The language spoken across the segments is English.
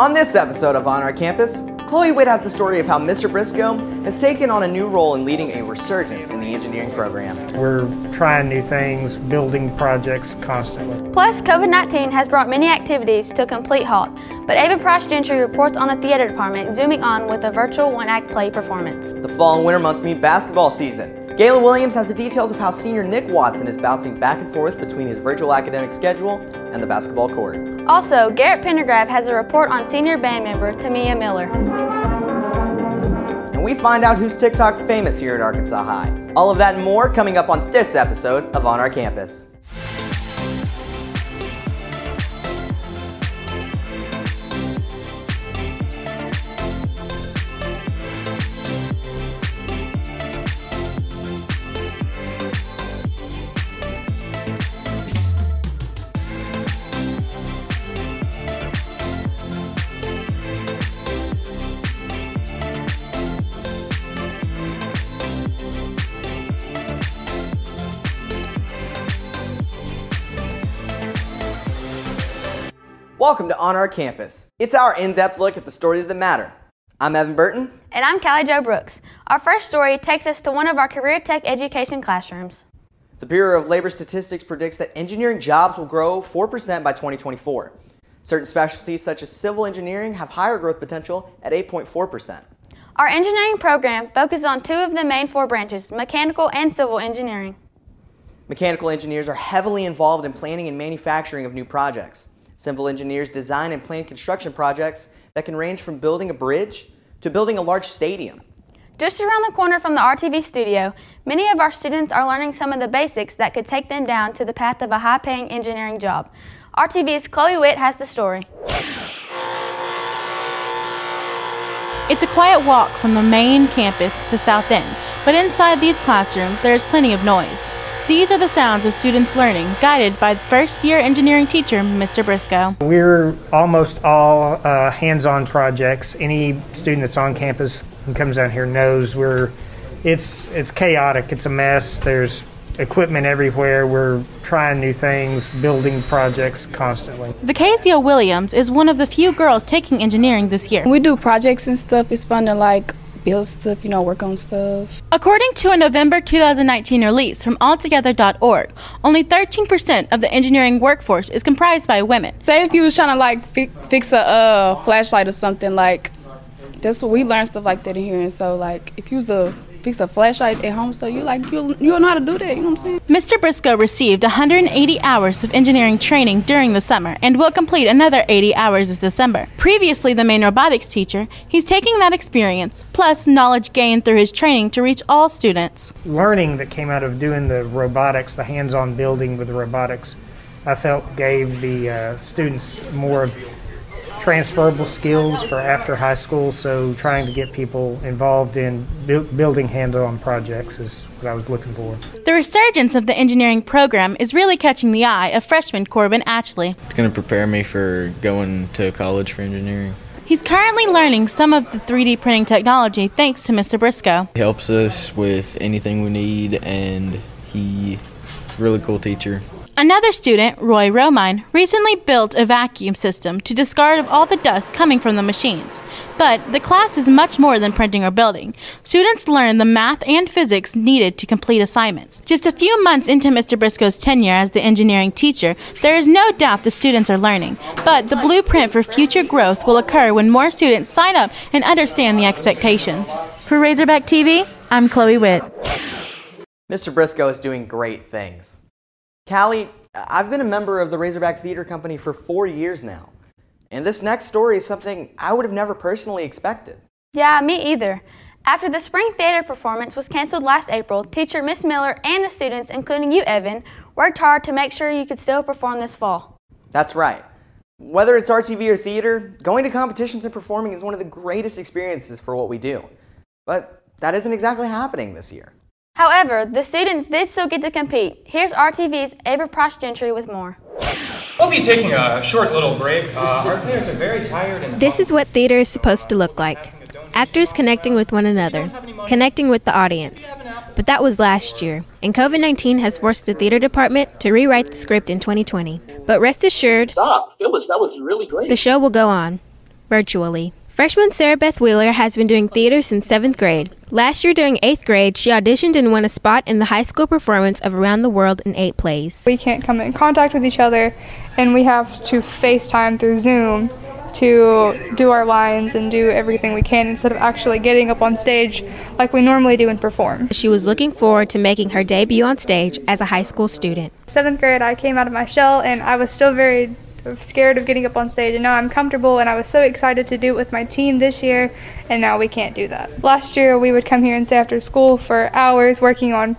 On this episode of On Our Campus, Kloe Witt has the story of how Mr. Briscoe has taken on a new role in leading a resurgence in the engineering program. We're trying new things, building projects constantly. Plus, COVID 19 has brought many activities to a complete halt, but Ava Price Gentry reports on the theater department zooming on with a virtual one act play performance. The fall and winter months mean basketball season. Gaylon Williams has the details of how senior Nick Watson is bouncing back and forth between his virtual academic schedule and the basketball court. Also, Garrett Pendergraft has a report on senior band member Tamiya Miller. And we find out who's TikTok famous here at Arkansas High. All of that and more coming up on this episode of On Our Campus. Welcome to On Our Campus. It's our in depth look at the stories that matter. I'm Evin Burton. And I'm Callie Jo Brookes. Our first story takes us to one of our career tech education classrooms. The Bureau of Labor Statistics predicts that engineering jobs will grow 4% by 2024. Certain specialties, such as civil engineering, have higher growth potential at 8.4%. Our engineering program focuses on two of the main four branches mechanical and civil engineering. Mechanical engineers are heavily involved in planning and manufacturing of new projects. Civil engineers design and plan construction projects that can range from building a bridge to building a large stadium. Just around the corner from the RTV studio, many of our students are learning some of the basics that could take them down to the path of a high paying engineering job. RTV's Kloe Witt has the story. It's a quiet walk from the main campus to the south end, but inside these classrooms there is plenty of noise. These are the sounds of students learning, guided by first year engineering teacher, Mr. Briscoe. We're almost all uh, hands on projects. Any student that's on campus and comes down here knows we're it's it's chaotic, it's a mess. There's equipment everywhere. We're trying new things, building projects constantly. Vacasia Williams is one of the few girls taking engineering this year. We do projects and stuff. It's fun to like build stuff, you know, work on stuff. According to a November 2019 release from altogether.org, only 13% of the engineering workforce is comprised by women. Say if you was trying to like fi- fix a uh, flashlight or something, like that's what we learn stuff like that in here. And so like if you was a fix a flashlight at home, so you like you you know how to do that. You know what I'm saying? Mr. Briscoe received 180 hours of engineering training during the summer and will complete another 80 hours this December. Previously the main robotics teacher, he's taking that experience plus knowledge gained through his training to reach all students. Learning that came out of doing the robotics, the hands-on building with the robotics, I felt gave the uh, students more of transferable skills for after high school. So trying to get people involved in bu- building hand-on projects is what I was looking for. The resurgence of the engineering program is really catching the eye of freshman Corbin Ashley. It's going to prepare me for going to college for engineering. He's currently learning some of the 3D printing technology thanks to Mr. Briscoe. He helps us with anything we need, and he really cool teacher. Another student, Roy Romine, recently built a vacuum system to discard of all the dust coming from the machines. But the class is much more than printing or building. Students learn the math and physics needed to complete assignments. Just a few months into Mr. Briscoe's tenure as the engineering teacher, there is no doubt the students are learning. But the blueprint for future growth will occur when more students sign up and understand the expectations. For Razorback TV, I'm Kloe Witt. Mr. Briscoe is doing great things. Callie, I've been a member of the Razorback Theater Company for four years now. And this next story is something I would have never personally expected. Yeah, me either. After the spring theater performance was canceled last April, teacher Miss Miller and the students, including you, Evin, worked hard to make sure you could still perform this fall. That's right. Whether it's RTV or theater, going to competitions and performing is one of the greatest experiences for what we do. But that isn't exactly happening this year. However, the students did still get to compete. Here's RTV's Ava Price Gentry with more. We'll be taking a short little break. Uh, our players are very tired and This is what theater is supposed to look like actors connecting with one another, connecting with the audience. But that was last year, and COVID 19 has forced the theater department to rewrite the script in 2020. But rest assured, Stop, Phyllis, that was really great. the show will go on. virtually. Freshman Sarah Beth Wheeler has been doing theater since seventh grade. Last year, during eighth grade, she auditioned and won a spot in the high school performance of Around the World in eight plays. We can't come in contact with each other, and we have to FaceTime through Zoom to do our lines and do everything we can instead of actually getting up on stage like we normally do and perform. She was looking forward to making her debut on stage as a high school student. Seventh grade, I came out of my shell, and I was still very scared of getting up on stage and now I'm comfortable and I was so excited to do it with my team this year and now we can't do that. Last year we would come here and stay after school for hours working on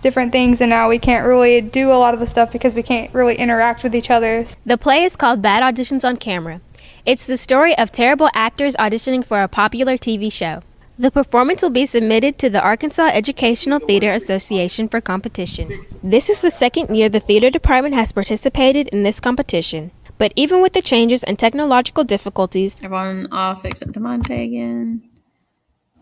different things and now we can't really do a lot of the stuff because we can't really interact with each other. The play is called Bad Auditions on Camera. It's the story of terrible actors auditioning for a popular TV show. The performance will be submitted to the Arkansas Educational Theater Association for competition. This is the second year the theater department has participated in this competition. But even with the changes and technological difficulties, everyone off except Demonte again.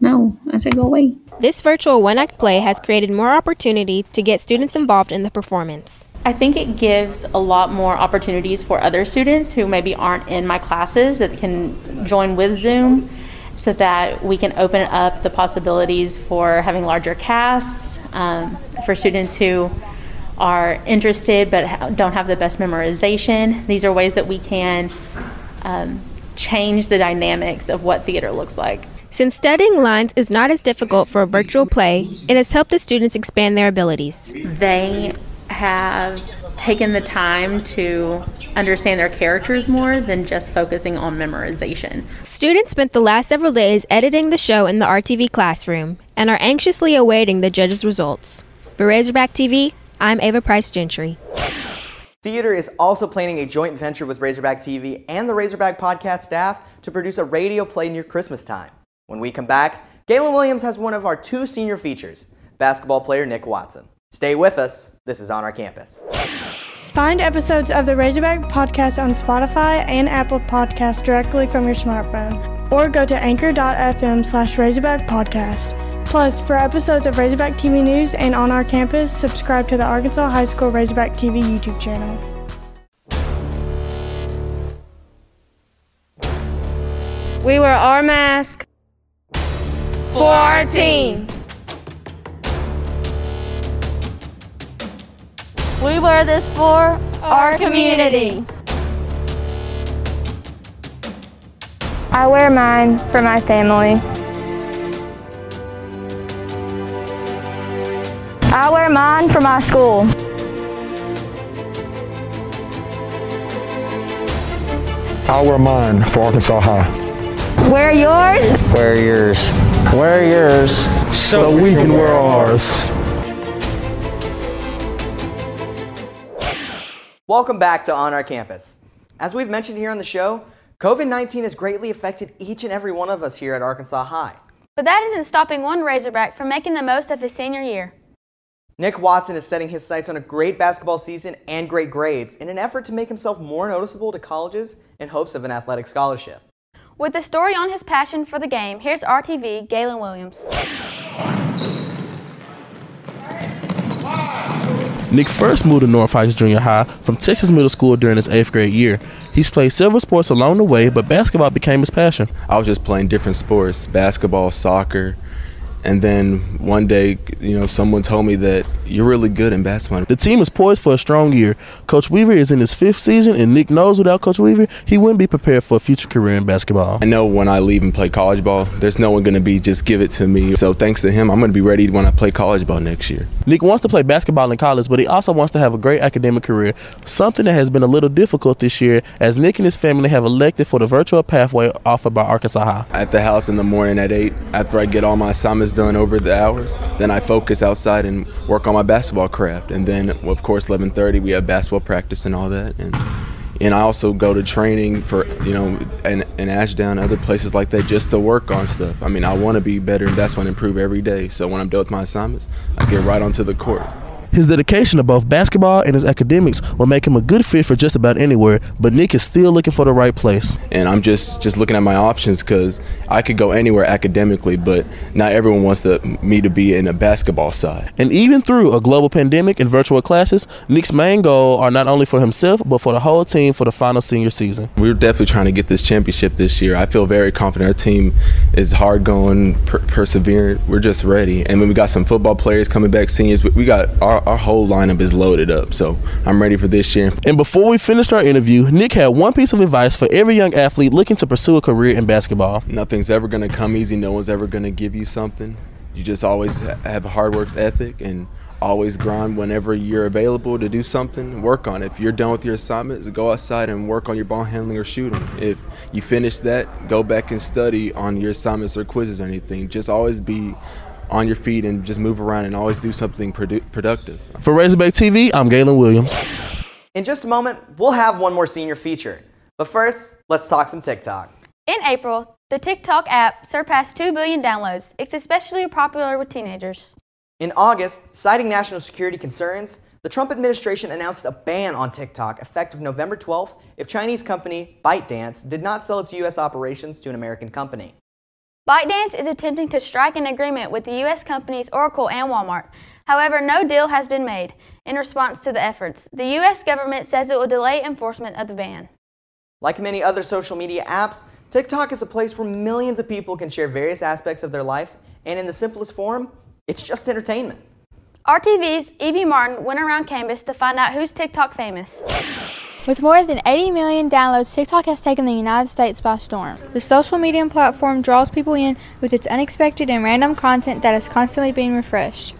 No, I said go away. This virtual one act play has created more opportunity to get students involved in the performance. I think it gives a lot more opportunities for other students who maybe aren't in my classes that can join with Zoom so that we can open up the possibilities for having larger casts um, for students who are interested but don't have the best memorization. These are ways that we can um, change the dynamics of what theater looks like. Since studying lines is not as difficult for a virtual play, it has helped the students expand their abilities. They have taken the time to understand their characters more than just focusing on memorization. Students spent the last several days editing the show in the RTV classroom and are anxiously awaiting the judges' results. For Razorback TV, I'm Ava Price Gentry. Theater is also planning a joint venture with Razorback TV and the Razorback podcast staff to produce a radio play near Christmas time. When we come back, Gaylon Williams has one of our two senior features, basketball player Nick Watson. Stay with us. This is On Our Campus. Find episodes of the Razorback podcast on Spotify and Apple Podcasts directly from your smartphone, or go to anchor.fm slash Razorback Podcast. Plus, for episodes of Razorback TV News and On Our Campus, subscribe to the Arkansas High School Razorback TV YouTube channel. We wear our mask for our team. We wear this for our community. I wear mine for my family. Wear mine for my school. I wear mine for Arkansas High. Wear yours. Wear yours. Wear yours so, so we can wear ours. Welcome back to On Our Campus. As we've mentioned here on the show, COVID 19 has greatly affected each and every one of us here at Arkansas High. But that isn't stopping one Razorback from making the most of his senior year. Nick Watson is setting his sights on a great basketball season and great grades in an effort to make himself more noticeable to colleges in hopes of an athletic scholarship. With the story on his passion for the game, here's RTV Gaylon Williams. Nick first moved to North Heights Junior High from Texas Middle School during his eighth grade year. He's played several sports along the way, but basketball became his passion. I was just playing different sports basketball, soccer, and then one day, you know, someone told me that you're really good in basketball. The team is poised for a strong year. Coach Weaver is in his fifth season, and Nick knows without Coach Weaver, he wouldn't be prepared for a future career in basketball. I know when I leave and play college ball, there's no one going to be just give it to me. So thanks to him, I'm going to be ready when I play college ball next year. Nick wants to play basketball in college, but he also wants to have a great academic career, something that has been a little difficult this year as Nick and his family have elected for the virtual pathway offered by Arkansas High. At the house in the morning at 8, after I get all my assignments done over the hours. Then I focus outside and work on my basketball craft. And then, of course, 11:30 we have basketball practice and all that. And and I also go to training for you know in, in Ashdown, other places like that, just to work on stuff. I mean, I want to be better, and that's what I improve every day. So when I'm done with my assignments, I get right onto the court. His dedication to both basketball and his academics will make him a good fit for just about anywhere, but Nick is still looking for the right place. And I'm just just looking at my options because I could go anywhere academically, but not everyone wants to, me to be in a basketball side. And even through a global pandemic and virtual classes, Nick's main goal are not only for himself but for the whole team for the final senior season. We're definitely trying to get this championship this year. I feel very confident. Our team is hard going, per- persevering. We're just ready. And then we got some football players coming back, seniors. We got our, our whole lineup is loaded up. So I'm ready for this year. And before we finished our interview, Nick had one piece of advice for every young athlete looking to pursue a career in basketball. Nothing's ever going to come easy. No one's ever going to give you something. You just always have a hard work ethic and always grind whenever you're available to do something work on it if you're done with your assignments go outside and work on your ball handling or shooting if you finish that go back and study on your assignments or quizzes or anything just always be on your feet and just move around and always do something produ- productive. For razorback tv i'm gaylon williams. In just a moment we'll have one more senior feature. But first let's talk some tiktok. In april the tiktok app surpassed 2 billion downloads. It's especially popular with teenagers. In August, citing national security concerns, the Trump administration announced a ban on TikTok effective November 12th if Chinese company ByteDance did not sell its U.S. operations to an American company. ByteDance is attempting to strike an agreement with the U.S. companies Oracle and Walmart. However, no deal has been made. In response to the efforts, the U.S. government says it will delay enforcement of the ban. Like many other social media apps, TikTok is a place where millions of people can share various aspects of their life, and in the simplest form, it's just entertainment. RTV's Evey Martin went around campus to find out who's TikTok famous. With more than 80 million downloads, TikTok has taken the United States by storm. The social media platform draws people in with its unexpected and random content that is constantly being refreshed.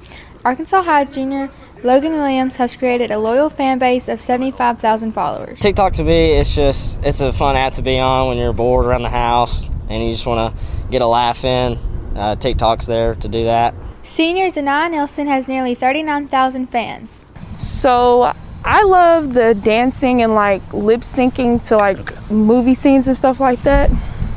Arkansas High junior Logan Williams has created a loyal fan base of 75,000 followers. TikTok to me, it's just it's a fun app to be on when you're bored around the house and you just want to get a laugh in. Uh, TikTok's there to do that. Senior Zanaya Nelson has nearly 39,000 fans. So I love the dancing and like lip syncing to like movie scenes and stuff like that.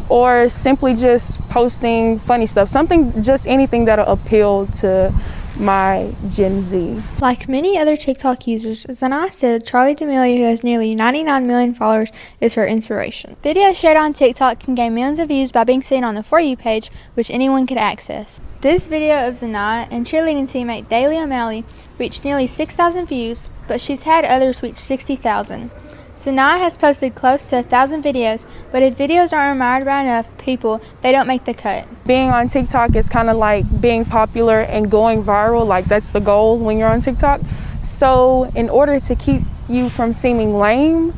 Or simply just posting funny stuff. Something, just anything that'll appeal to my Gen Z. Like many other TikTok users, Zanai said Charli D'Amelio, who has nearly 99 million followers, is her inspiration. Videos shared on TikTok can gain millions of views by being seen on the For You page, which anyone could access. This video of Zanai and cheerleading teammate Daly O'Malley reached nearly 6,000 views, but she's had others reach 60,000. Zanaya has posted close to a thousand videos, but if videos aren't admired by enough people, they don't make the cut. Being on TikTok is kind of like being popular and going viral, like that's the goal when you're on TikTok. So, in order to keep you from seeming lame,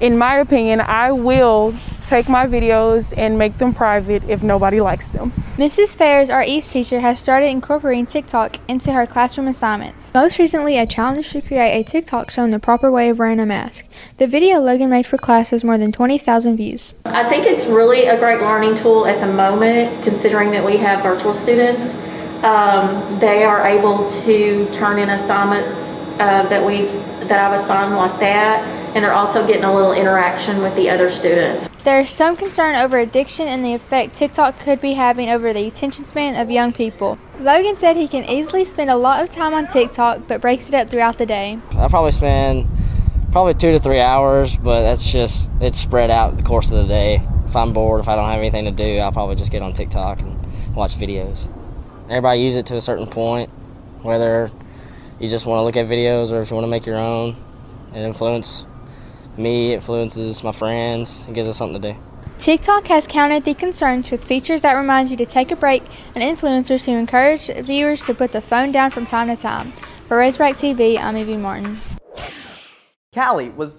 in my opinion, I will take my videos and make them private if nobody likes them. Mrs. Fairs, our East teacher, has started incorporating TikTok into her classroom assignments. Most recently, a challenge to create a TikTok showing the proper way of wearing a mask. The video Logan made for class has more than 20,000 views. I think it's really a great learning tool at the moment, considering that we have virtual students. Um, they are able to turn in assignments uh, that we've that I've assigned like that, and they're also getting a little interaction with the other students. There is some concern over addiction and the effect TikTok could be having over the attention span of young people. Logan said he can easily spend a lot of time on TikTok, but breaks it up throughout the day. I probably spend probably two to three hours, but that's just it's spread out the course of the day. If I'm bored, if I don't have anything to do, I'll probably just get on TikTok and watch videos. Everybody use it to a certain point, whether you just want to look at videos or if you want to make your own and influence me, influences my friends, it gives us something to do. TikTok has countered the concerns with features that remind you to take a break and influencers who encourage viewers to put the phone down from time to time. For Razorback TV, I'm Evey Martin. Callie, was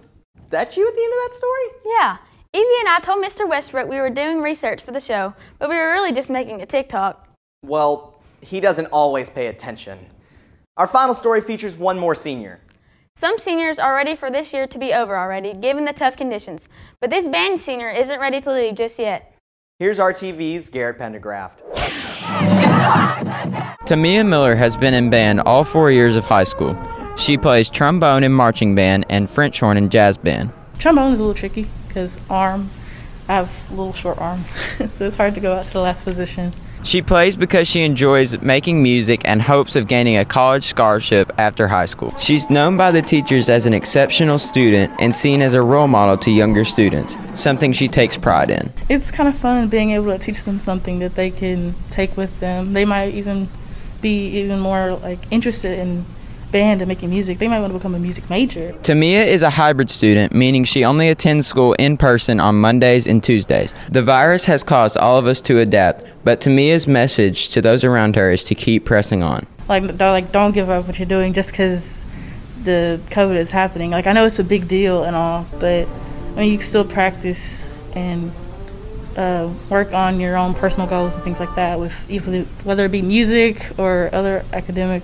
that you at the end of that story? Yeah. Evey and I told Mr. Westbrook we were doing research for the show, but we were really just making a TikTok. Well, he doesn't always pay attention. Our final story features one more senior. Some seniors are ready for this year to be over already, given the tough conditions, but this band senior isn't ready to leave just yet. Here's RTV's Garrett Pendergraft. Tamiya Miller has been in band all four years of high school. She plays trombone in marching band and French horn in jazz band. Trombone is a little tricky because arm, I have little short arms, so it's hard to go out to the last position. She plays because she enjoys making music and hopes of gaining a college scholarship after high school. She's known by the teachers as an exceptional student and seen as a role model to younger students, something she takes pride in. It's kind of fun being able to teach them something that they can take with them. They might even be even more like interested in band and making music. They might want to become a music major. Tamiya is a hybrid student, meaning she only attends school in person on Mondays and Tuesdays. The virus has caused all of us to adapt, but Tamiya's message to those around her is to keep pressing on. Like don't like don't give up what you're doing just because the COVID is happening. Like I know it's a big deal and all, but I mean you can still practice and uh, work on your own personal goals and things like that with either, whether it be music or other academic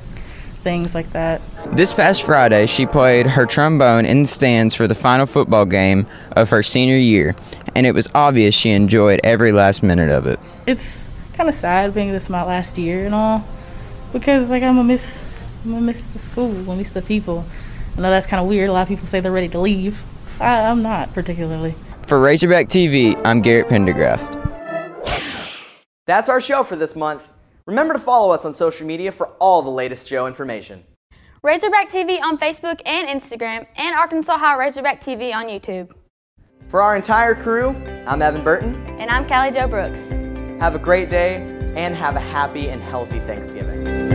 things like that. This past Friday, she played her trombone in the stands for the final football game of her senior year, and it was obvious she enjoyed every last minute of it. It's kind of sad being this my last year and all, because like I'm gonna miss, I'm gonna miss the school, I'm gonna miss the people. I know that's kind of weird. A lot of people say they're ready to leave. I, I'm not particularly. For Razorback TV, I'm Garrett Pendergraft. That's our show for this month. Remember to follow us on social media for all the latest show information. Razorback TV on Facebook and Instagram, and Arkansas High Razorback TV on YouTube. For our entire crew, I'm Evin Burton. And I'm Callie Jo Brookes. Have a great day and have a happy and healthy Thanksgiving.